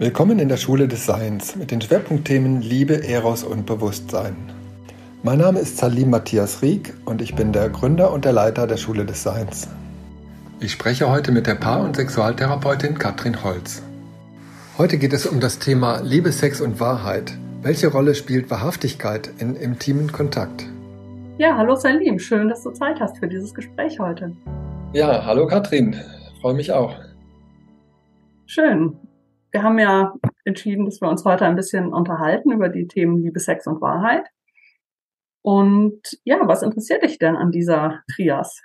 Willkommen in der Schule des Seins mit den Schwerpunktthemen Liebe, Eros und Bewusstsein. Mein Name ist Salim Matthias Rieck und ich bin der Gründer und der Leiter der Schule des Seins. Ich spreche heute mit der Paar- und Sexualtherapeutin Katrin Holz. Heute geht es um das Thema Liebe, Sex und Wahrheit. Welche Rolle spielt Wahrhaftigkeit in intimen Kontakt? Ja, hallo Salim, schön, dass du Zeit hast für dieses Gespräch heute. Ja, hallo Katrin, freue mich auch. Schön wir haben ja entschieden, dass wir uns heute ein bisschen unterhalten über die Themen Liebe, Sex und Wahrheit. Und ja, was interessiert dich denn an dieser Trias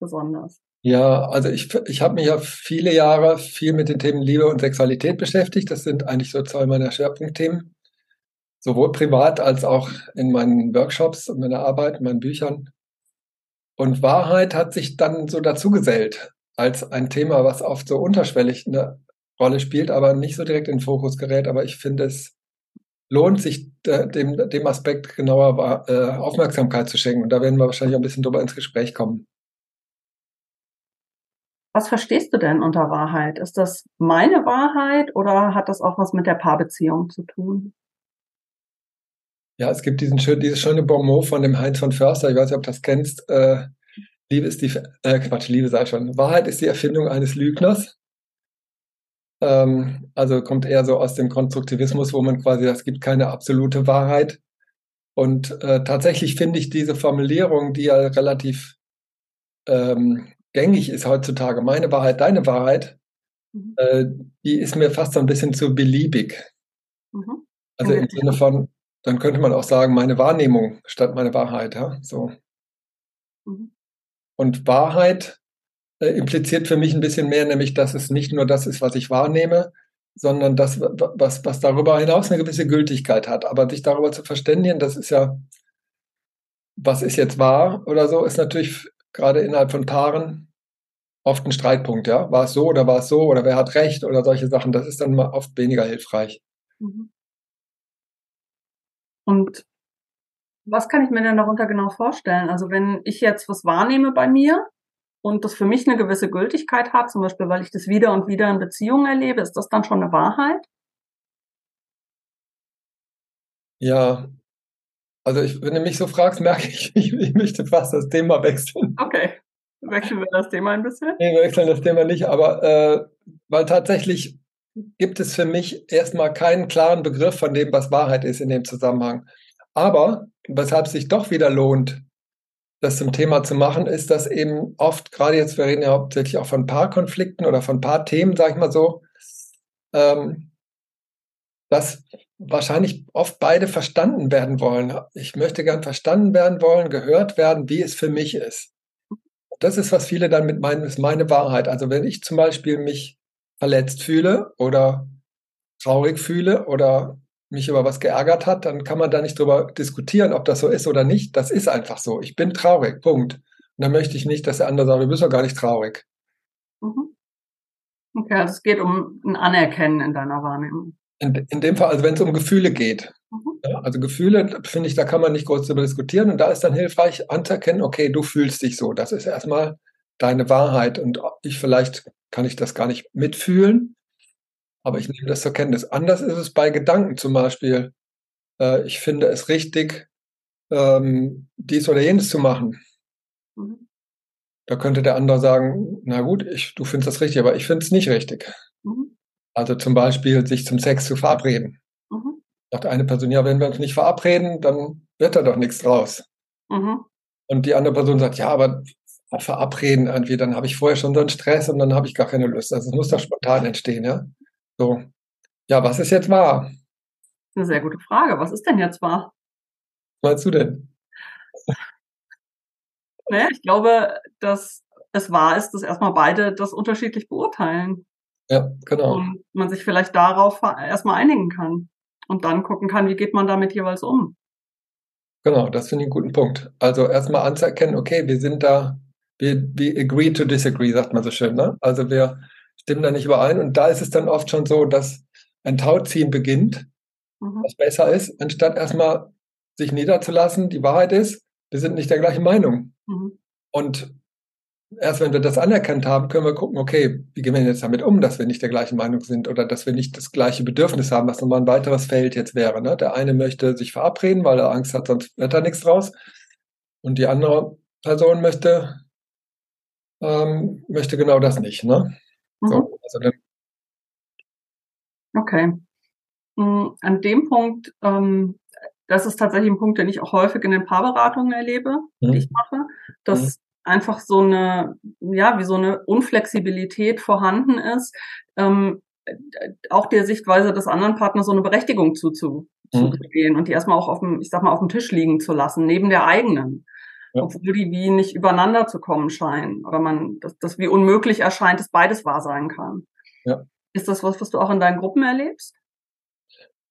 besonders? Ja, also ich, ich habe mich ja viele Jahre viel mit den Themen Liebe und Sexualität beschäftigt. Das sind eigentlich so zwei meiner Schwerpunktthemen. Sowohl privat als auch in meinen Workshops und meiner Arbeit, in meinen Büchern. Und Wahrheit hat sich dann so dazu gesellt als ein Thema, was oft so unterschwellig eine Rolle spielt, aber nicht so direkt in den Fokus gerät. Aber ich finde, es lohnt sich, dem, dem Aspekt genauer äh, Aufmerksamkeit zu schenken. Und da werden wir wahrscheinlich auch ein bisschen drüber ins Gespräch kommen. Was verstehst du denn unter Wahrheit? Ist das meine Wahrheit oder hat das auch was mit der Paarbeziehung zu tun? Ja, es gibt diesen schön, dieses schöne Bonmot von dem Heinz von Förster, ich weiß nicht, ob du das kennst. Äh, Liebe ist die, äh, Quatsch, Liebe sei schon. Wahrheit ist die Erfindung eines Lügners. Ähm, also kommt eher so aus dem Konstruktivismus, wo man quasi, es gibt keine absolute Wahrheit. Und äh, tatsächlich finde ich diese Formulierung, die ja relativ ähm, gängig ist heutzutage, meine Wahrheit, deine Wahrheit, mhm. äh, die ist mir fast so ein bisschen zu beliebig. Mhm. Also im Sinne von, dann könnte man auch sagen, meine Wahrnehmung statt meine Wahrheit, ja, so. Mhm. Und Wahrheit impliziert für mich ein bisschen mehr, nämlich, dass es nicht nur das ist, was ich wahrnehme, sondern das, was, was darüber hinaus eine gewisse Gültigkeit hat. Aber sich darüber zu verständigen, das ist ja, was ist jetzt wahr oder so, ist natürlich gerade innerhalb von Paaren oft ein Streitpunkt, ja. War es so oder war es so oder wer hat recht oder solche Sachen, das ist dann mal oft weniger hilfreich. Mhm. Und was kann ich mir denn darunter genau vorstellen? Also wenn ich jetzt was wahrnehme bei mir, und das für mich eine gewisse Gültigkeit hat, zum Beispiel, weil ich das wieder und wieder in Beziehungen erlebe, ist das dann schon eine Wahrheit? Ja, also ich, wenn du mich so fragst, merke ich, ich, ich möchte fast das Thema wechseln. Okay, wechseln wir das Thema ein bisschen? Nee, wir wechseln das Thema nicht, aber äh, weil tatsächlich gibt es für mich erstmal keinen klaren Begriff von dem, was Wahrheit ist in dem Zusammenhang. Aber weshalb es sich doch wieder lohnt, das zum Thema zu machen, ist, dass eben oft, gerade jetzt, wir reden ja hauptsächlich auch von Paarkonflikten oder von Paarthemen, sag ich mal so, ähm, dass wahrscheinlich oft beide verstanden werden wollen. Ich möchte gern verstanden werden wollen, gehört werden, wie es für mich ist. Das ist, was viele dann mit meinen, ist meine Wahrheit. Also wenn ich zum Beispiel mich verletzt fühle oder traurig fühle oder mich über was geärgert hat, dann kann man da nicht drüber diskutieren, ob das so ist oder nicht. Das ist einfach so. Ich bin traurig. Punkt. Und dann möchte ich nicht, dass der andere sagt, du bist doch gar nicht traurig. Mhm. Okay, also es geht um ein Anerkennen in deiner Wahrnehmung. In, in dem Fall, also wenn es um Gefühle geht. Mhm. Ja, also Gefühle, finde ich, da kann man nicht groß darüber diskutieren. Und da ist dann hilfreich anzuerkennen, okay, du fühlst dich so. Das ist erstmal deine Wahrheit. Und ich vielleicht kann ich das gar nicht mitfühlen. Aber ich nehme das zur Kenntnis. Anders ist es bei Gedanken zum Beispiel. Äh, ich finde es richtig, ähm, dies oder jenes zu machen. Mhm. Da könnte der andere sagen, na gut, ich, du findest das richtig, aber ich finde es nicht richtig. Mhm. Also zum Beispiel sich zum Sex zu verabreden. Mhm. Sagt eine Person, ja, wenn wir uns nicht verabreden, dann wird da doch nichts draus. Mhm. Und die andere Person sagt, ja, aber verabreden irgendwie, dann habe ich vorher schon so einen Stress und dann habe ich gar keine Lust. Also es muss doch spontan entstehen, ja. So. Ja, was ist jetzt wahr? Eine sehr gute Frage. Was ist denn jetzt wahr? Was meinst du denn? Naja, ich glaube, dass es wahr ist, dass erstmal beide das unterschiedlich beurteilen. Ja, genau. Und man sich vielleicht darauf erstmal einigen kann und dann gucken kann, wie geht man damit jeweils um. Genau, das finde ich einen guten Punkt. Also erstmal anzuerkennen, okay, wir sind da, wir, wir agree to disagree, sagt man so schön, ne? Also wir stimmen da nicht überein. Und da ist es dann oft schon so, dass ein Tauziehen beginnt, mhm. was besser ist, anstatt erstmal sich niederzulassen. Die Wahrheit ist, wir sind nicht der gleichen Meinung. Mhm. Und erst wenn wir das anerkannt haben, können wir gucken, okay, wie gehen wir jetzt damit um, dass wir nicht der gleichen Meinung sind oder dass wir nicht das gleiche Bedürfnis haben, was nochmal ein weiteres Feld jetzt wäre. Ne? Der eine möchte sich verabreden, weil er Angst hat, sonst wird da nichts draus. Und die andere Person möchte, ähm, möchte genau das nicht. Ne? Mhm. So, also dann okay. Hm, an dem Punkt, ähm, das ist tatsächlich ein Punkt, den ich auch häufig in den Paarberatungen erlebe, mhm. die ich mache, dass mhm. einfach so eine, ja, wie so eine Unflexibilität vorhanden ist, ähm, auch der Sichtweise des anderen Partners so eine Berechtigung zuzu, mhm. und die erstmal auch auf dem, ich sag mal, auf dem Tisch liegen zu lassen, neben der eigenen. Ja. Obwohl die wie nicht übereinander zu kommen scheinen. Oder man, dass das wie unmöglich erscheint, dass beides wahr sein kann. Ja. Ist das was, was du auch in deinen Gruppen erlebst?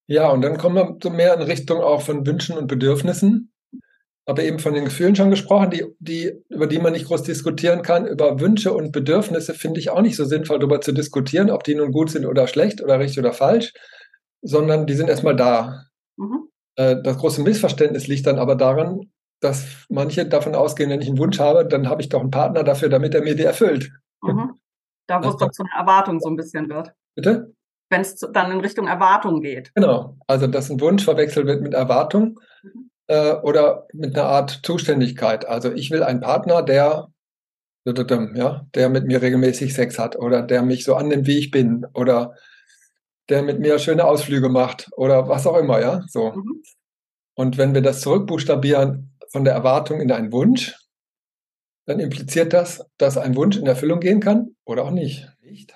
Ja, und dann kommen wir so mehr in Richtung auch von Wünschen und Bedürfnissen. Aber eben von den Gefühlen schon gesprochen, die, die, über die man nicht groß diskutieren kann. Über Wünsche und Bedürfnisse finde ich auch nicht so sinnvoll, darüber zu diskutieren, ob die nun gut sind oder schlecht oder richtig oder falsch, sondern die sind erstmal da. Mhm. Äh, das große Missverständnis liegt dann aber daran, dass manche davon ausgehen, wenn ich einen Wunsch habe, dann habe ich doch einen Partner dafür, damit er mir die erfüllt. Mhm. Da, wo es doch zu einer Erwartung so ein bisschen wird. Bitte? wenn es dann in Richtung Erwartung geht. Genau, also dass ein Wunsch verwechselt wird mit Erwartung mhm. äh, oder mit einer Art Zuständigkeit. Also ich will einen Partner, der ja, der mit mir regelmäßig Sex hat oder der mich so annimmt, wie ich bin oder der mit mir schöne Ausflüge macht oder was auch immer, ja, so. Mhm. Und wenn wir das zurückbuchstabieren von der Erwartung in einen Wunsch, dann impliziert das, dass ein Wunsch in Erfüllung gehen kann oder auch nicht.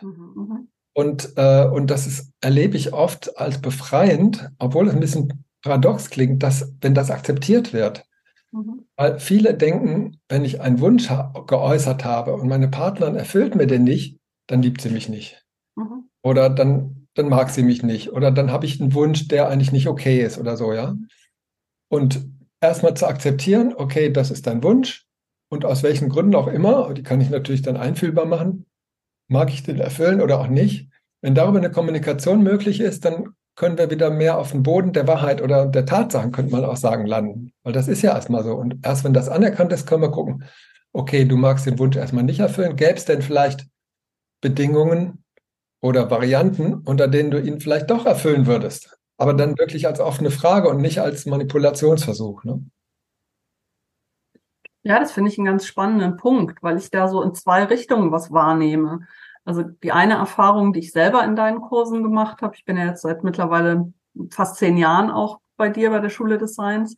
Mhm, mhm. Und, äh, und das ist, erlebe ich oft als befreiend, obwohl es ein bisschen paradox klingt, dass, wenn das akzeptiert wird. Mhm. Weil viele denken, wenn ich einen Wunsch ha geäußert habe und meine Partnerin erfüllt mir den nicht, dann liebt sie mich nicht. Mhm. Oder dann, dann mag sie mich nicht. Oder dann habe ich einen Wunsch, der eigentlich nicht okay ist oder so, ja. Und erstmal zu akzeptieren, okay, das ist dein Wunsch und aus welchen Gründen auch immer, die kann ich natürlich dann einfühlbar machen, mag ich den erfüllen oder auch nicht. Wenn darüber eine Kommunikation möglich ist, dann können wir wieder mehr auf den Boden der Wahrheit oder der Tatsachen, könnte man auch sagen, landen. Weil das ist ja erstmal so. Und erst wenn das anerkannt ist, können wir gucken, okay, du magst den Wunsch erstmal nicht erfüllen. Gäbe es denn vielleicht Bedingungen oder Varianten, unter denen du ihn vielleicht doch erfüllen würdest? Aber dann wirklich als offene Frage und nicht als Manipulationsversuch. Ne? Ja, das finde ich einen ganz spannenden Punkt, weil ich da so in zwei Richtungen was wahrnehme. Also die eine Erfahrung, die ich selber in deinen Kursen gemacht habe, ich bin ja jetzt seit mittlerweile fast zehn Jahren auch bei dir bei der Schule des Seins.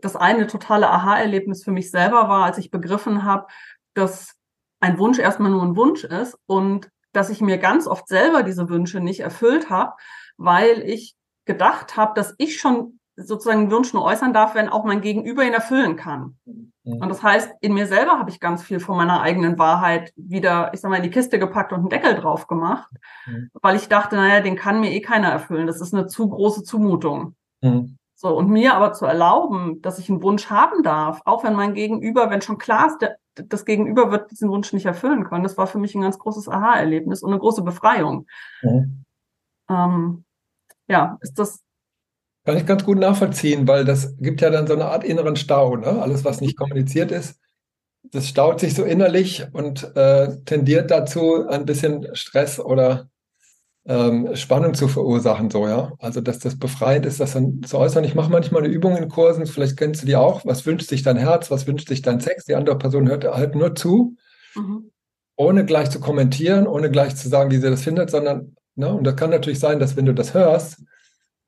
Das eine totale Aha-Erlebnis für mich selber war, als ich begriffen habe, dass ein Wunsch erstmal nur ein Wunsch ist und dass ich mir ganz oft selber diese Wünsche nicht erfüllt habe, weil ich gedacht habe, dass ich schon sozusagen einen Wunsch nur äußern darf, wenn auch mein Gegenüber ihn erfüllen kann. Mhm. Und das heißt, in mir selber habe ich ganz viel von meiner eigenen Wahrheit wieder, ich sag mal, in die Kiste gepackt und einen Deckel drauf gemacht, mhm. weil ich dachte, naja, den kann mir eh keiner erfüllen. Das ist eine zu große Zumutung. Mhm. So, und mir aber zu erlauben, dass ich einen Wunsch haben darf, auch wenn mein Gegenüber, wenn schon klar ist, der, das Gegenüber wird diesen Wunsch nicht erfüllen können, das war für mich ein ganz großes Aha-Erlebnis und eine große Befreiung. Ähm, ja, ist das, kann ich ganz gut nachvollziehen, weil das gibt ja dann so eine Art inneren Stau. Ne? Alles, was nicht kommuniziert ist, das staut sich so innerlich und äh, tendiert dazu, ein bisschen Stress oder ähm, Spannung zu verursachen. So, ja? Also, dass das befreiend ist, das dann zu äußern. Ich mache manchmal eine Übung in Kursen, vielleicht kennst du die auch. Was wünscht sich dein Herz? Was wünscht sich dein Sex? Die andere Person hört halt nur zu, mhm. ohne gleich zu kommentieren, ohne gleich zu sagen, wie sie das findet, sondern, ne? und das kann natürlich sein, dass wenn du das hörst,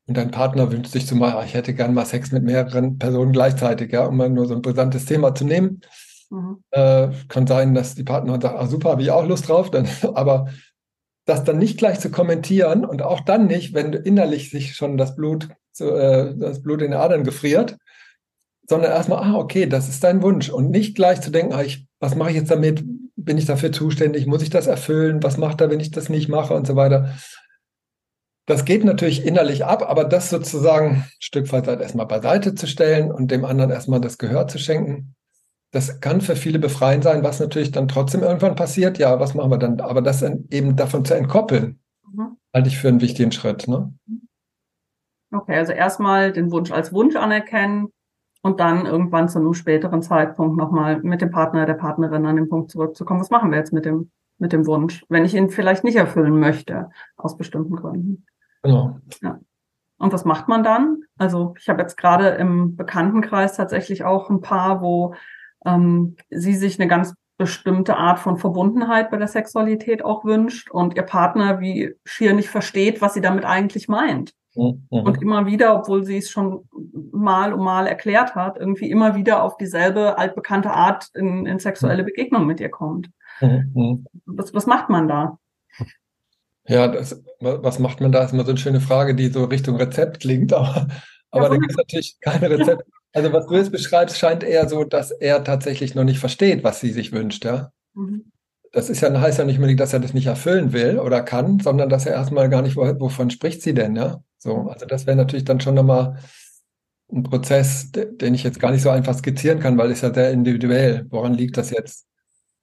und dein Partner wünscht sich zum Beispiel, ich hätte gern mal Sex mit mehreren Personen gleichzeitig, ja, um mal nur so ein brisantes Thema zu nehmen. Mhm. Äh, kann sein, dass die Partnerin sagt, ah, super, habe ich auch Lust drauf, dann, aber das dann nicht gleich zu kommentieren und auch dann nicht, wenn innerlich sich schon das Blut, äh, das Blut in den Adern gefriert, sondern erstmal, ah, okay, das ist dein Wunsch und nicht gleich zu denken, ah, ich, was mache ich jetzt damit? Bin ich dafür zuständig? Muss ich das erfüllen? Was macht er, wenn ich das nicht mache und so weiter? Das geht natürlich innerlich ab, aber das sozusagen ein Stück weit halt erstmal beiseite zu stellen und dem anderen erstmal das Gehör zu schenken, das kann für viele befreiend sein, was natürlich dann trotzdem irgendwann passiert. Ja, was machen wir dann? Aber das eben davon zu entkoppeln, mhm. halte ich für einen wichtigen Schritt. Ne? Okay, also erstmal den Wunsch als Wunsch anerkennen und dann irgendwann zu einem späteren Zeitpunkt nochmal mit dem Partner, der Partnerin an den Punkt zurückzukommen. Was machen wir jetzt mit dem, mit dem Wunsch, wenn ich ihn vielleicht nicht erfüllen möchte, aus bestimmten Gründen? Genau. Ja. Und was macht man dann? Also ich habe jetzt gerade im Bekanntenkreis tatsächlich auch ein paar, wo ähm, sie sich eine ganz bestimmte Art von Verbundenheit bei der Sexualität auch wünscht und ihr Partner wie schier nicht versteht, was sie damit eigentlich meint. Mhm. Und immer wieder, obwohl sie es schon mal um mal erklärt hat, irgendwie immer wieder auf dieselbe altbekannte Art in, in sexuelle Begegnung mit ihr kommt. Mhm. mhm. Was, was macht man da? Ja, das, was macht man da? Ist immer so eine schöne Frage, die so Richtung Rezept klingt, aber, aber ja, da gibt es natürlich keine Rezept. Also was du jetzt beschreibst, scheint eher so, dass er tatsächlich noch nicht versteht, was sie sich wünscht, ja. Mhm. Das ist ja, heißt ja nicht unbedingt, dass er das nicht erfüllen will oder kann, sondern dass er erstmal gar nicht, wovon spricht sie denn, ja? So, also das wäre natürlich dann schon nochmal ein Prozess, den ich jetzt gar nicht so einfach skizzieren kann, weil es ja sehr individuell. Woran liegt das jetzt?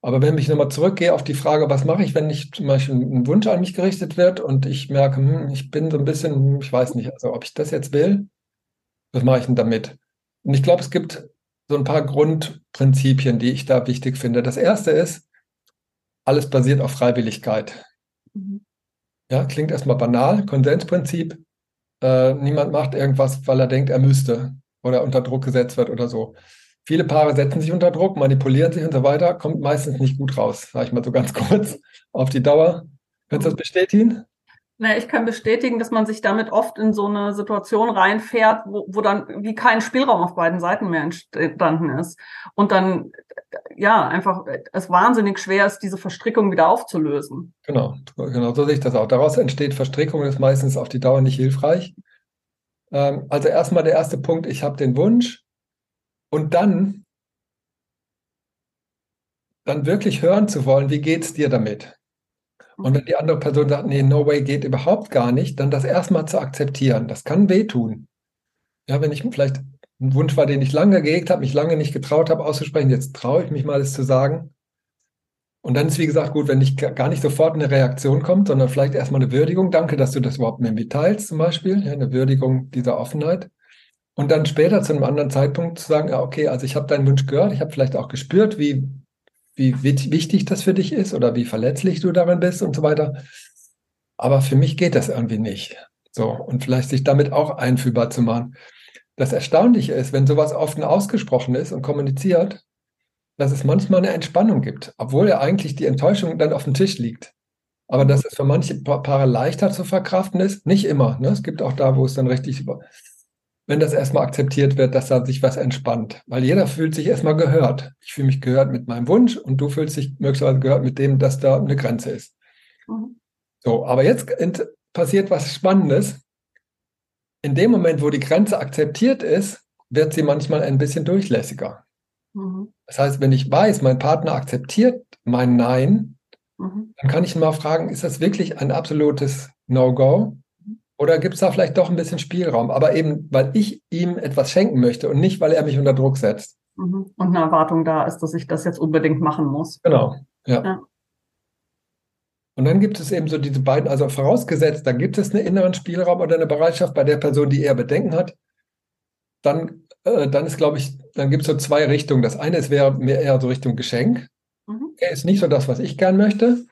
Aber wenn ich nochmal zurückgehe auf die Frage, was mache ich, wenn ich zum Beispiel ein Wunsch an mich gerichtet wird und ich merke, hm, ich bin so ein bisschen, ich weiß nicht, also ob ich das jetzt will, was mache ich denn damit? Und ich glaube, es gibt so ein paar Grundprinzipien, die ich da wichtig finde. Das erste ist, alles basiert auf Freiwilligkeit. Mhm. Ja, klingt erstmal banal, Konsensprinzip. Äh, niemand macht irgendwas, weil er denkt, er müsste oder unter Druck gesetzt wird oder so. Viele Paare setzen sich unter Druck, manipulieren sich und so weiter, kommt meistens nicht gut raus, sage ich mal so ganz kurz auf die Dauer. Könntest du das bestätigen? Na, ich kann bestätigen, dass man sich damit oft in so eine Situation reinfährt, wo, wo dann wie kein Spielraum auf beiden Seiten mehr entstanden ist. Und dann, ja, einfach es wahnsinnig schwer ist, diese Verstrickung wieder aufzulösen. Genau, genau, so sehe ich das auch. Daraus entsteht Verstrickung, ist meistens auf die Dauer nicht hilfreich. Ähm, also erstmal der erste Punkt, ich habe den Wunsch, und dann, dann wirklich hören zu wollen, wie geht es dir damit? Und wenn die andere Person sagt, nee, no way geht überhaupt gar nicht, dann das erstmal zu akzeptieren. Das kann wehtun. Ja, wenn ich vielleicht ein Wunsch war, den ich lange gehegt habe, mich lange nicht getraut habe auszusprechen, jetzt traue ich mich mal, es zu sagen. Und dann ist, wie gesagt, gut, wenn nicht, gar nicht sofort eine Reaktion kommt, sondern vielleicht erstmal eine Würdigung. Danke, dass du das überhaupt mit mir teilst, zum Beispiel. Ja, eine Würdigung dieser Offenheit. Und dann später zu einem anderen Zeitpunkt zu sagen, ja, okay, also ich habe deinen Wunsch gehört, ich habe vielleicht auch gespürt, wie, wie wichtig das für dich ist oder wie verletzlich du darin bist und so weiter. Aber für mich geht das irgendwie nicht. So, und vielleicht sich damit auch einfühlbar zu machen. Das Erstaunliche ist, wenn sowas offen ausgesprochen ist und kommuniziert, dass es manchmal eine Entspannung gibt, obwohl ja eigentlich die Enttäuschung dann auf dem Tisch liegt. Aber dass es für manche Paare leichter zu verkraften ist, nicht immer. Ne? Es gibt auch da, wo es dann richtig wenn das erstmal akzeptiert wird, dass da sich was entspannt. Weil jeder fühlt sich erstmal gehört. Ich fühle mich gehört mit meinem Wunsch und du fühlst dich möglicherweise gehört mit dem, dass da eine Grenze ist. Mhm. So, aber jetzt passiert was Spannendes. In dem Moment, wo die Grenze akzeptiert ist, wird sie manchmal ein bisschen durchlässiger. Mhm. Das heißt, wenn ich weiß, mein Partner akzeptiert mein Nein, mhm. dann kann ich ihn mal fragen, ist das wirklich ein absolutes No-Go? Oder gibt es da vielleicht doch ein bisschen Spielraum? Aber eben, weil ich ihm etwas schenken möchte und nicht, weil er mich unter Druck setzt. Mhm. Und eine Erwartung da ist, dass ich das jetzt unbedingt machen muss. Genau, ja. ja. Und dann gibt es eben so diese beiden, also vorausgesetzt, da gibt es einen inneren Spielraum oder eine Bereitschaft bei der Person, die eher Bedenken hat. Dann, äh, dann ist, glaube ich, dann gibt es so zwei Richtungen. Das eine ist, wäre mehr eher so Richtung Geschenk. Mhm. Er ist nicht so das, was ich gern möchte.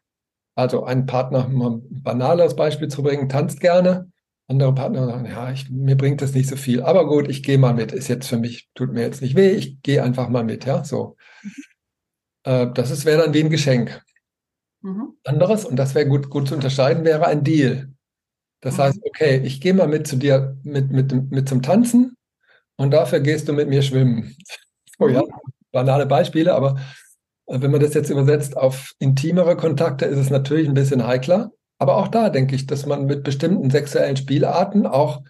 Also ein Partner, um ein banales Beispiel zu bringen, tanzt gerne. Andere Partner sagen, ja, ich, mir bringt das nicht so viel, aber gut, ich gehe mal mit. Ist jetzt für mich, tut mir jetzt nicht weh, ich gehe einfach mal mit, ja, so. Mhm. Äh, das wäre dann wie ein Geschenk. Mhm. Anderes, und das wäre gut, gut zu unterscheiden, wäre ein Deal. Das mhm. heißt, okay, ich gehe mal mit zu dir, mit, mit, mit zum Tanzen und dafür gehst du mit mir schwimmen. Oh ja, mhm. banale Beispiele, aber äh, wenn man das jetzt übersetzt auf intimere Kontakte, ist es natürlich ein bisschen heikler. Aber auch da denke ich, dass man mit bestimmten sexuellen Spielarten auch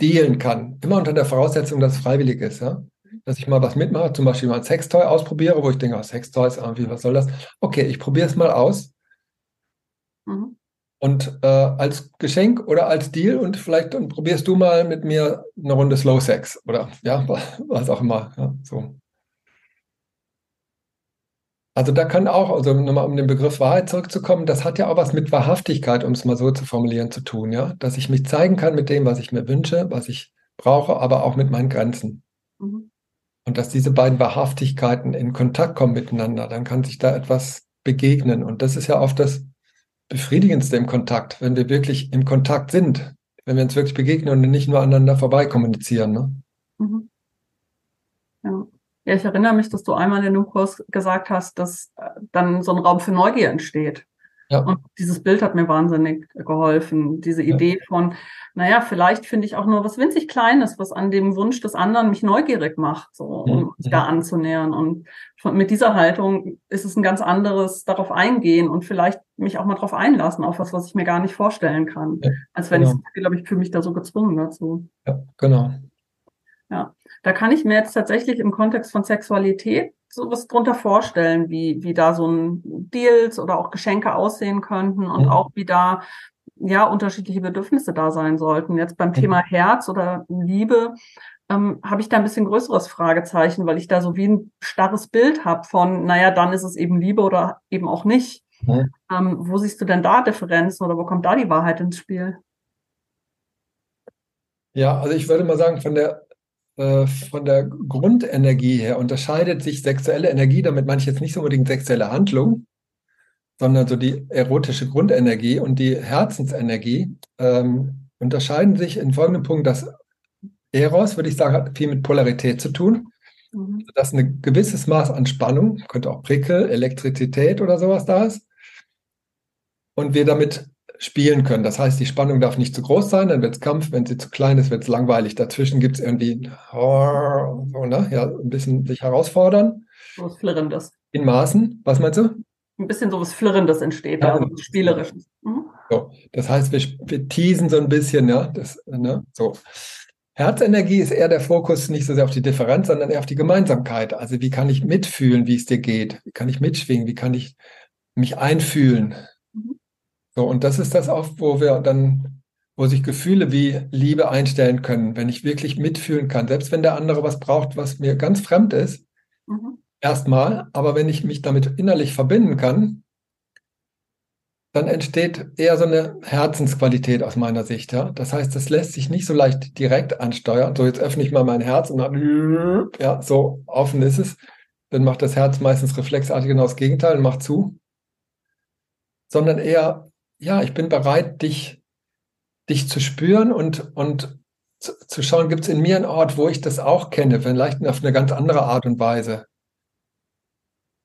dealen kann. Immer unter der Voraussetzung, dass es freiwillig ist. Ja? Dass ich mal was mitmache, zum Beispiel mal ein Sextoy ausprobiere, wo ich denke, oh, Sextoy ist irgendwie, was soll das? Okay, ich probiere es mal aus. Mhm. Und äh, als Geschenk oder als Deal und vielleicht dann probierst du mal mit mir eine Runde Slow Sex oder ja, was auch immer. Ja, so. Also da kann auch, also nochmal um den Begriff Wahrheit zurückzukommen, das hat ja auch was mit Wahrhaftigkeit, um es mal so zu formulieren, zu tun, ja. Dass ich mich zeigen kann mit dem, was ich mir wünsche, was ich brauche, aber auch mit meinen Grenzen. Mhm. Und dass diese beiden Wahrhaftigkeiten in Kontakt kommen miteinander, dann kann sich da etwas begegnen. Und das ist ja oft das Befriedigendste im Kontakt, wenn wir wirklich im Kontakt sind, wenn wir uns wirklich begegnen und nicht nur aneinander vorbei kommunizieren. Ne? Mhm. Ja. ja, ich erinnere mich, dass du einmal in dem Kurs gesagt hast, dass äh, dann so ein Raum für Neugier entsteht. Ja. Und dieses Bild hat mir wahnsinnig geholfen. Diese Idee ja. von, naja, vielleicht finde ich auch nur was winzig Kleines, was an dem Wunsch des anderen mich neugierig macht, so, um sich da anzunähern. Und mit dieser Haltung ist es ein ganz anderes darauf eingehen und vielleicht mich auch mal darauf einlassen, auf was, was ich mir gar nicht vorstellen kann. Ja, als wenn genau. ich, glaube ich, fühle mich da so gezwungen dazu. Ja, genau. Ja, da kann ich mir jetzt tatsächlich im Kontext von Sexualität sowas drunter vorstellen, wie, wie da so ein Deals oder auch Geschenke aussehen könnten und mhm. auch wie da ja unterschiedliche Bedürfnisse da sein sollten. Jetzt beim mhm. Thema Herz oder Liebe ähm, habe ich da ein bisschen größeres Fragezeichen, weil ich da so wie ein starres Bild habe von, naja, dann ist es eben Liebe oder eben auch nicht. Mhm. Ähm, wo siehst du denn da Differenzen oder wo kommt da die Wahrheit ins Spiel? Ja, also ich würde mal sagen, von der von der Grundenergie her unterscheidet sich sexuelle Energie, damit meine ich jetzt nicht unbedingt sexuelle Handlung, sondern so die erotische Grundenergie und die Herzensenergie ähm, unterscheiden sich in folgendem Punkt, dass Eros, würde ich sagen, hat viel mit Polarität zu tun. Mhm. Dass ein gewisses Maß an Spannung, könnte auch Prickel, Elektrizität oder sowas da ist. Und wir damit spielen können. Das heißt, die Spannung darf nicht zu groß sein, dann wird es Kampf. Wenn sie zu klein ist, wird es langweilig. Dazwischen gibt es irgendwie so, ne? ja, ein bisschen sich herausfordern. So was Flirrendes. In Maßen. Was meinst du? Ein bisschen so was Flirrendes entsteht, ja, also Spielerisches. Mhm. So, das heißt, wir, wir teasen so ein bisschen, ja, das, ne, so. Herzenergie ist eher der Fokus nicht so sehr auf die Differenz, sondern eher auf die Gemeinsamkeit. Also wie kann ich mitfühlen, wie es dir geht? Wie kann ich mitschwingen? Wie kann ich mich einfühlen? So, und das ist das auch, wo wir dann, wo sich Gefühle wie Liebe einstellen können, wenn ich wirklich mitfühlen kann, selbst wenn der andere was braucht, was mir ganz fremd ist, mhm. erstmal, aber wenn ich mich damit innerlich verbinden kann, dann entsteht eher so eine Herzensqualität aus meiner Sicht. Ja? Das heißt, das lässt sich nicht so leicht direkt ansteuern. So, jetzt öffne ich mal mein Herz und dann, ja, so offen ist es. Dann macht das Herz meistens reflexartig genau das Gegenteil und macht zu. Sondern eher ja, ich bin bereit, dich, dich zu spüren und, und zu, zu schauen, gibt es in mir einen Ort, wo ich das auch kenne, vielleicht auf eine ganz andere Art und Weise.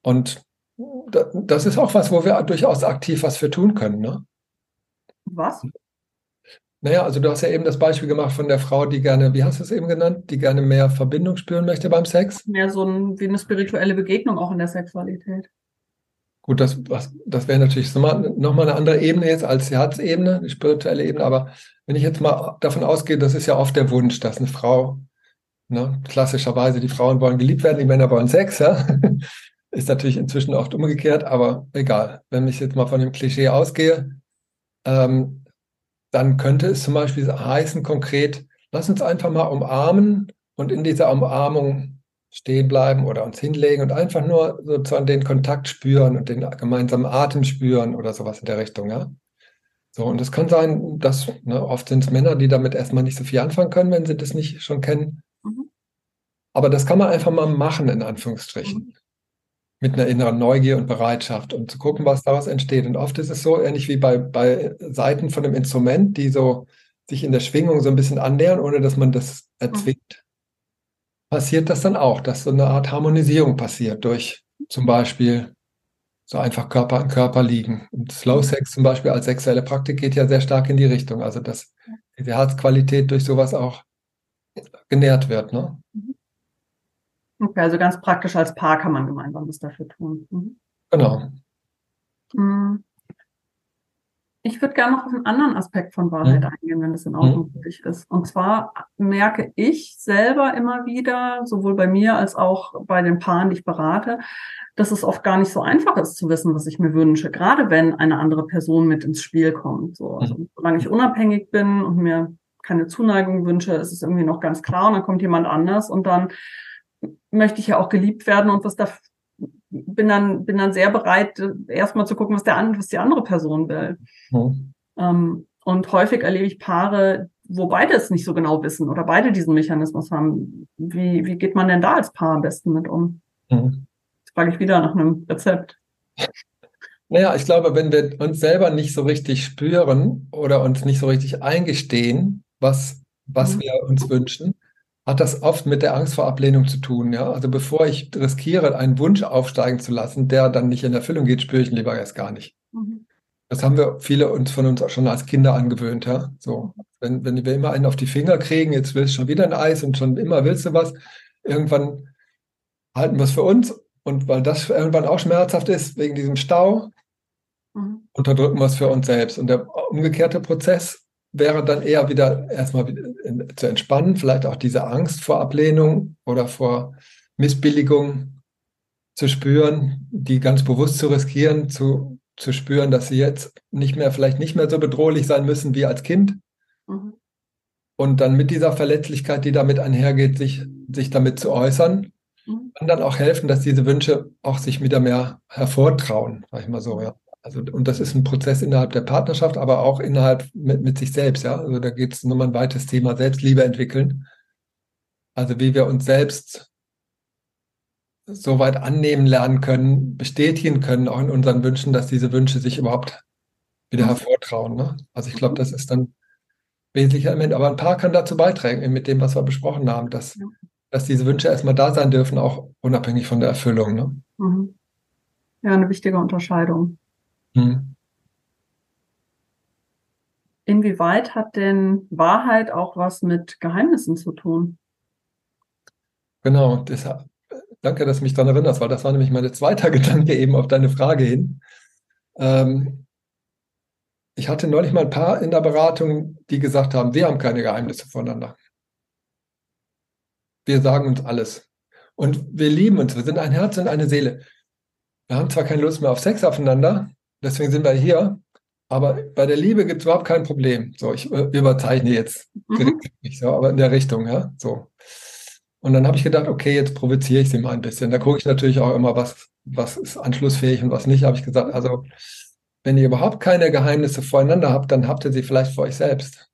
Und das ist auch was, wo wir durchaus aktiv was für tun können. Ne? Was? Naja, also du hast ja eben das Beispiel gemacht von der Frau, die gerne, wie hast du es eben genannt, die gerne mehr Verbindung spüren möchte beim Sex. Mehr so ein, wie eine spirituelle Begegnung auch in der Sexualität. Gut, das, das wäre natürlich nochmal eine andere Ebene jetzt als die Herzebene, die spirituelle Ebene. Aber wenn ich jetzt mal davon ausgehe, das ist ja oft der Wunsch, dass eine Frau, ne, klassischerweise die Frauen wollen geliebt werden, die Männer wollen Sex, ja. Ist natürlich inzwischen oft umgekehrt, aber egal. Wenn ich jetzt mal von dem Klischee ausgehe, ähm, dann könnte es zum Beispiel heißen konkret, lass uns einfach mal umarmen und in dieser Umarmung stehen bleiben oder uns hinlegen und einfach nur sozusagen den Kontakt spüren und den gemeinsamen Atem spüren oder sowas in der Richtung, ja. So, und es kann sein, dass ne, oft sind es Männer, die damit erstmal nicht so viel anfangen können, wenn sie das nicht schon kennen. Mhm. Aber das kann man einfach mal machen, in Anführungsstrichen. Mhm. Mit einer inneren Neugier und Bereitschaft und zu gucken, was daraus entsteht. Und oft ist es so ähnlich wie bei, bei Seiten von einem Instrument, die so sich in der Schwingung so ein bisschen annähern, ohne dass man das erzwingt passiert das dann auch, dass so eine Art Harmonisierung passiert durch zum Beispiel so einfach Körper an Körper liegen. Und Slow Sex zum Beispiel als sexuelle Praktik geht ja sehr stark in die Richtung. Also dass diese Herzqualität durch sowas auch genährt wird. Ne? Mhm. Okay, also ganz praktisch als Paar kann man gemeinsam was dafür tun. Mhm. Genau. Mhm. Ich würde gerne noch auf einen anderen Aspekt von Wahrheit mhm. eingehen, wenn das in Ordnung mhm. für dich ist. Und zwar merke ich selber immer wieder, sowohl bei mir als auch bei den Paaren, die ich berate, dass es oft gar nicht so einfach ist zu wissen, was ich mir wünsche, gerade wenn eine andere Person mit ins Spiel kommt. So, also, mhm. solange ich unabhängig bin und mir keine Zuneigung wünsche, ist es irgendwie noch ganz klar und dann kommt jemand anders und dann möchte ich ja auch geliebt werden und was da bin dann, bin dann sehr bereit, erstmal zu gucken, was der was die andere Person will. Mhm. Ähm, und häufig erlebe ich Paare, wo beide es nicht so genau wissen oder beide diesen Mechanismus haben. Wie, wie geht man denn da als Paar am besten mit um? Mhm. Jetzt frage ich wieder nach einem Rezept. Naja, ich glaube, wenn wir uns selber nicht so richtig spüren oder uns nicht so richtig eingestehen, was, was mhm. wir uns wünschen, hat das oft mit der Angst vor Ablehnung zu tun. Ja? Also bevor ich riskiere, einen Wunsch aufsteigen zu lassen, der dann nicht in Erfüllung geht, spüre ich ihn lieber erst gar nicht. Mhm. Das haben wir viele uns von uns auch schon als Kinder angewöhnt. Ja? So, wenn, wenn wir immer einen auf die Finger kriegen, jetzt willst du schon wieder ein Eis und schon immer willst du was, irgendwann halten wir es für uns und weil das irgendwann auch schmerzhaft ist, wegen diesem Stau, mhm. unterdrücken wir es für uns selbst. Und der umgekehrte Prozess wäre dann eher wieder erstmal zu entspannen, vielleicht auch diese Angst vor Ablehnung oder vor Missbilligung zu spüren, die ganz bewusst zu riskieren, zu, zu spüren, dass sie jetzt nicht mehr, vielleicht nicht mehr so bedrohlich sein müssen wie als Kind. Mhm. Und dann mit dieser Verletzlichkeit, die damit einhergeht, sich, sich damit zu äußern, mhm. und dann auch helfen, dass diese Wünsche auch sich wieder mehr hervortrauen, sag ich mal so, ja. Also, und das ist ein Prozess innerhalb der Partnerschaft, aber auch innerhalb mit, mit sich selbst, ja. Also da geht es nochmal ein weites Thema Selbstliebe entwickeln. Also wie wir uns selbst so weit annehmen lernen können, bestätigen können, auch in unseren Wünschen, dass diese Wünsche sich überhaupt wieder mhm. hervortrauen. Ne? Also ich glaube, das ist dann wesentlicher Element. Aber ein paar kann dazu beitragen, mit dem, was wir besprochen haben, dass, ja. dass diese Wünsche erstmal da sein dürfen, auch unabhängig von der Erfüllung. Ne? Mhm. Ja, eine wichtige Unterscheidung. Hm. Inwieweit hat denn Wahrheit auch was mit Geheimnissen zu tun? Genau, deshalb, danke, dass du mich daran erinnerst, weil das war nämlich mein zweiter Gedanke eben auf deine Frage hin. Ähm, ich hatte neulich mal ein paar in der Beratung, die gesagt haben, wir haben keine Geheimnisse voneinander. Wir sagen uns alles. Und wir lieben uns, wir sind ein Herz und eine Seele. Wir haben zwar keine Lust mehr auf Sex aufeinander, deswegen sind wir hier. Aber bei der Liebe gibt es überhaupt kein Problem. So, ich äh, überzeichne jetzt mhm. nicht so, aber in der Richtung, ja. So. Und dann habe ich gedacht, okay, jetzt provoziere ich sie mal ein bisschen. Da gucke ich natürlich auch immer, was, was ist anschlussfähig und was nicht. Habe ich gesagt, also wenn ihr überhaupt keine Geheimnisse voreinander habt, dann habt ihr sie vielleicht vor euch selbst.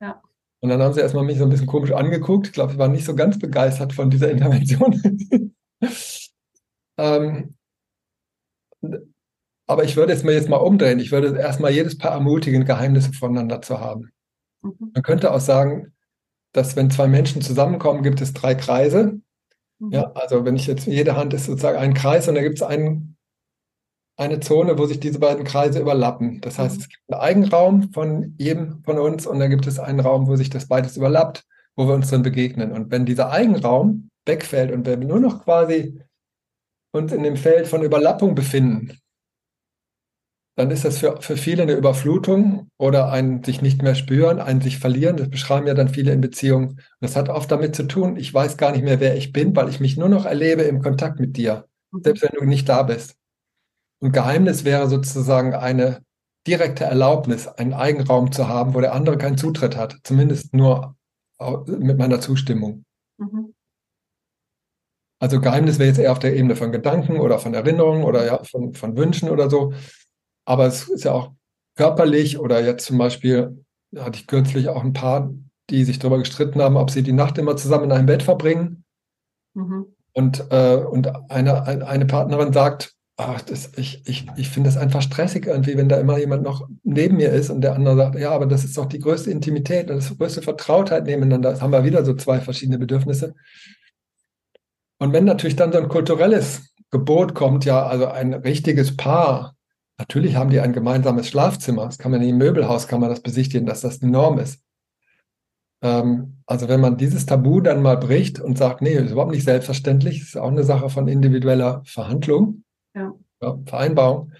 Ja. Und dann haben sie erstmal mich so ein bisschen komisch angeguckt. Ich glaube, sie waren nicht so ganz begeistert von dieser Intervention. ähm, aber ich würde es mir jetzt mal umdrehen. Ich würde erstmal jedes Paar ermutigen, Geheimnisse voneinander zu haben. Mhm. Man könnte auch sagen, dass wenn zwei Menschen zusammenkommen, gibt es drei Kreise. Mhm. Ja, also wenn ich jetzt, jede Hand ist sozusagen ein Kreis und da gibt es einen, eine Zone, wo sich diese beiden Kreise überlappen. Das heißt, mhm. es gibt einen Eigenraum von jedem von uns und dann gibt es einen Raum, wo sich das beides überlappt, wo wir uns dann begegnen. Und wenn dieser Eigenraum wegfällt und wir nur noch quasi uns in dem Feld von Überlappung befinden, dann ist das für, für viele eine Überflutung oder ein sich nicht mehr spüren, ein sich verlieren. Das beschreiben ja dann viele in Beziehungen. Und das hat oft damit zu tun, ich weiß gar nicht mehr, wer ich bin, weil ich mich nur noch erlebe im Kontakt mit dir, mhm. selbst wenn du nicht da bist. Und Geheimnis wäre sozusagen eine direkte Erlaubnis, einen Eigenraum zu haben, wo der andere keinen Zutritt hat, zumindest nur mit meiner Zustimmung. Mhm. Also Geheimnis wäre jetzt eher auf der Ebene von Gedanken oder von Erinnerungen oder ja, von, von Wünschen oder so. Aber es ist ja auch körperlich oder jetzt zum Beispiel hatte ich kürzlich auch ein paar, die sich darüber gestritten haben, ob sie die Nacht immer zusammen in einem Bett verbringen. Mhm. Und, äh, und eine, eine Partnerin sagt, ach, das, ich, ich, ich finde das einfach stressig irgendwie, wenn da immer jemand noch neben mir ist und der andere sagt, ja, aber das ist doch die größte Intimität und das größte Vertrautheit nebeneinander. Das haben wir wieder so zwei verschiedene Bedürfnisse. Und wenn natürlich dann so ein kulturelles Gebot kommt, ja, also ein richtiges Paar Natürlich haben die ein gemeinsames Schlafzimmer. Das kann man im Möbelhaus kann man das besichtigen, dass das die Norm ist. Ähm, also wenn man dieses Tabu dann mal bricht und sagt, nee, ist überhaupt nicht selbstverständlich, ist auch eine Sache von individueller Verhandlung, ja. Ja, Vereinbarung.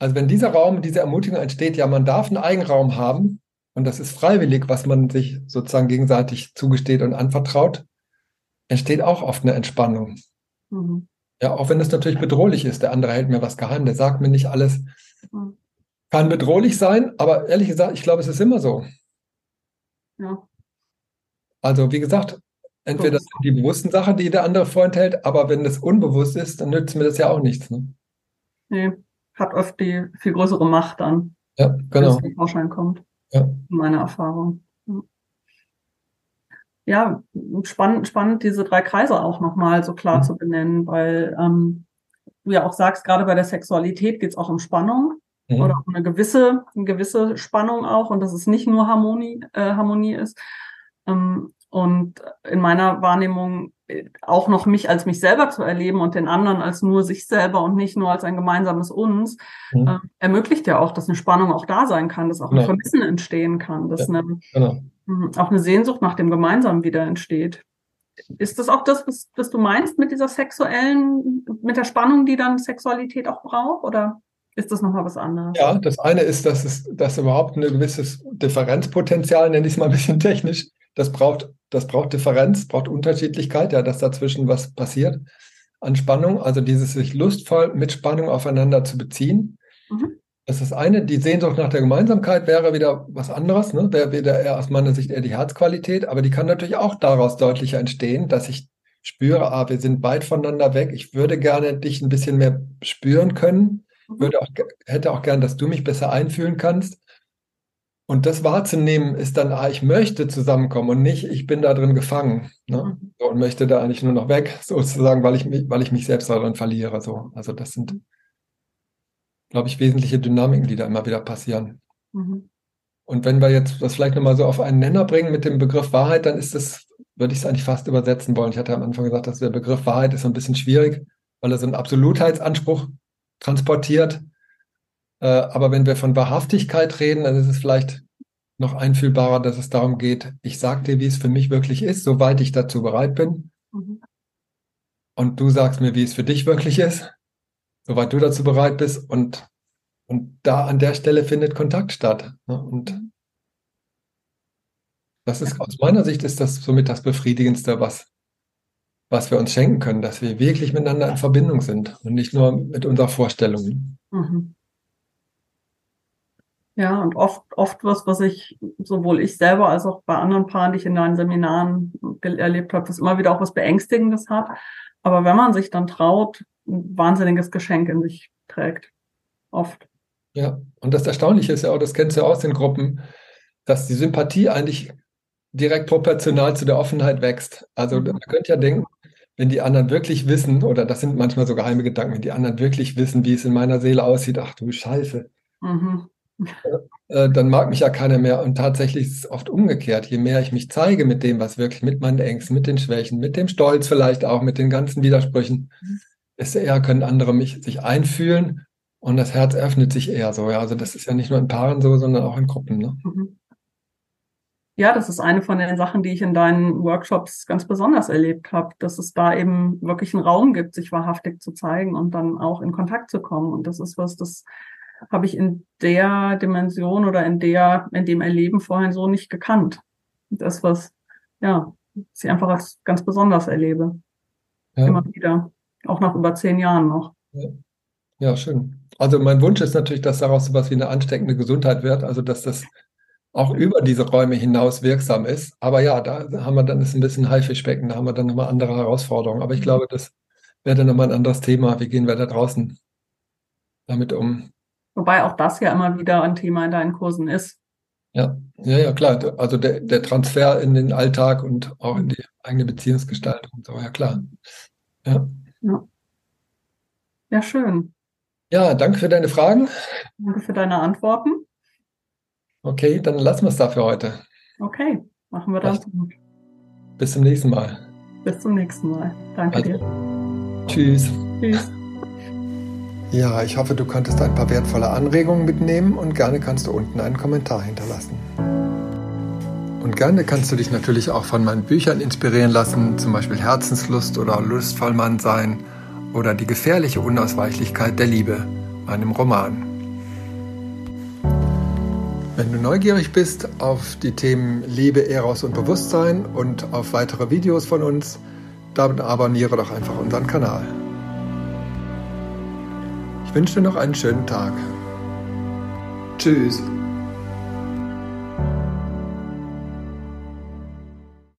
Also wenn dieser Raum, diese Ermutigung entsteht, ja, man darf einen Eigenraum haben und das ist freiwillig, was man sich sozusagen gegenseitig zugesteht und anvertraut, entsteht auch oft eine Entspannung. Mhm. Ja, auch wenn es natürlich bedrohlich ist. Der andere hält mir was geheim, der sagt mir nicht alles. Mhm. Kann bedrohlich sein, aber ehrlich gesagt, ich glaube, es ist immer so. Ja. Also, wie gesagt, entweder sind die bewussten Sachen, die der andere vorenthält, aber wenn das unbewusst ist, dann nützt mir das ja auch nichts. Ne? Nee, hat oft die viel größere Macht dann. Ja, genau. Wenn es Vorschein kommt. Ja. Meine Erfahrung. Ja, spannend, spannend, diese drei Kreise auch nochmal so klar mhm. zu benennen, weil ähm, du ja auch sagst, gerade bei der Sexualität geht es auch um Spannung mhm. oder um eine gewisse, eine gewisse Spannung auch und dass es nicht nur Harmonie, äh, Harmonie ist. Ähm, und in meiner Wahrnehmung äh, auch noch mich als mich selber zu erleben und den anderen als nur sich selber und nicht nur als ein gemeinsames Uns, mhm. äh, ermöglicht ja auch, dass eine Spannung auch da sein kann, dass auch ein Vermissen entstehen kann, dass ja, eine, genau. Mhm, auch eine Sehnsucht nach dem Gemeinsamen wieder entsteht. Ist das auch das, was, was du meinst mit dieser sexuellen, mit der Spannung, die dann Sexualität auch braucht? Oder ist das nochmal was anderes? Ja, das eine ist, dass es dass überhaupt ein gewisses Differenzpotenzial, nenne ich es mal ein bisschen technisch, das braucht, das braucht Differenz, braucht Unterschiedlichkeit, ja, dass dazwischen was passiert an Spannung, also dieses sich lustvoll mit Spannung aufeinander zu beziehen. Mhm. Das ist das eine. Die Sehnsucht nach der Gemeinsamkeit wäre wieder was anderes, ne? wäre wieder eher aus meiner Sicht eher die Herzqualität, aber die kann natürlich auch daraus deutlicher entstehen, dass ich spüre, ah, wir sind weit voneinander weg. Ich würde gerne dich ein bisschen mehr spüren können, mhm. würde auch, hätte auch gern, dass du mich besser einfühlen kannst. Und das wahrzunehmen ist dann, ah, ich möchte zusammenkommen und nicht, ich bin da drin gefangen ne? Mhm. Und möchte da eigentlich nur noch weg, sozusagen, weil ich mich, weil ich mich selbst darin verliere. So. Also das sind, glaube ich, wesentliche Dynamiken, die da immer wieder passieren. Mhm. Und wenn wir jetzt das vielleicht nochmal so auf einen Nenner bringen mit dem Begriff Wahrheit, dann ist das, würde ich es eigentlich fast übersetzen wollen. Ich hatte am Anfang gesagt, dass der Begriff Wahrheit ist so ein bisschen schwierig, weil er so einen Absolutheitsanspruch transportiert. Äh, aber wenn wir von Wahrhaftigkeit reden, dann ist es vielleicht noch einfühlbarer, dass es darum geht, ich sage dir, wie es für mich wirklich ist, soweit ich dazu bereit bin. Mhm. Und du sagst mir, wie es für dich wirklich ist, soweit du dazu bereit bist. Und, und da an der Stelle findet Kontakt statt. Ne? Und mhm. das ist aus meiner Sicht ist das somit das Befriedigendste, was, was wir uns schenken können, dass wir wirklich miteinander in Verbindung sind und nicht nur mit unserer Vorstellung. Mhm. Ja, und oft, oft was, was ich, sowohl ich selber als auch bei anderen Paaren, die ich in deinen Seminaren erlebt habe, das immer wieder auch was Beängstigendes hat. Aber wenn man sich dann traut, ein wahnsinniges Geschenk in sich trägt. Oft. Ja, und das Erstaunliche ist ja auch, das kennst du ja aus den Gruppen, dass die Sympathie eigentlich direkt proportional zu der Offenheit wächst. Also mhm. man könnte ja denken, wenn die anderen wirklich wissen, oder das sind manchmal so geheime Gedanken, wenn die anderen wirklich wissen, wie es in meiner Seele aussieht, ach du Scheiße. Mhm. Äh, dann mag mich ja keiner mehr. Und tatsächlich ist es oft umgekehrt. Je mehr ich mich zeige mit dem, was wirklich, mit meinen Ängsten, mit den Schwächen, mit dem Stolz vielleicht auch, mit den ganzen Widersprüchen, desto eher können andere mich sich einfühlen und das Herz öffnet sich eher so. Ja, also das ist ja nicht nur in Paaren so, sondern auch in Gruppen. Ne? Mhm. Ja, das ist eine von den Sachen, die ich in deinen Workshops ganz besonders erlebt habe, dass es da eben wirklich einen Raum gibt, sich wahrhaftig zu zeigen und dann auch in Kontakt zu kommen. Und das ist was, das habe ich in der Dimension oder in der, in dem Erleben vorhin so nicht gekannt. Das, was, ja, ich einfach als ganz besonders erlebe. Ja. Immer wieder. Auch nach über zehn Jahren noch. Ja. ja, schön. Also mein Wunsch ist natürlich, dass daraus so was wie eine ansteckende Gesundheit wird, also dass das auch über diese Räume hinaus wirksam ist. Aber ja, da haben wir dann ist ein bisschen Haifischbecken, da haben wir dann nochmal andere Herausforderungen. Aber ich glaube, das wäre dann nochmal ein anderes Thema. Wie gehen wir da draußen damit um? Wobei auch das ja immer wieder ein Thema in deinen Kursen ist. Ja, ja, ja, klar. Also der, der Transfer in den Alltag und auch in die eigene Beziehungsgestaltung. So, ja, klar. Ja. Ja. Ja, schön. Ja, danke für deine Fragen. Danke für deine Antworten. Okay, dann lassen wir es da für heute. Okay, machen wir das. Bis zum nächsten Mal. Bis zum nächsten Mal. Danke also, dir. Tschüss. Tschüss. Ja, ich hoffe, du konntest ein paar wertvolle Anregungen mitnehmen und gerne kannst du unten einen Kommentar hinterlassen. Und gerne kannst du dich natürlich auch von meinen Büchern inspirieren lassen, zum Beispiel Herzenslust oder Lustvollmann sein oder die gefährliche Unausweichlichkeit der Liebe, meinem Roman. Wenn du neugierig bist auf die Themen Liebe, Eros und Bewusstsein und auf weitere Videos von uns, dann abonniere doch einfach unseren Kanal wünsche dir noch einen schönen Tag. Tschüss.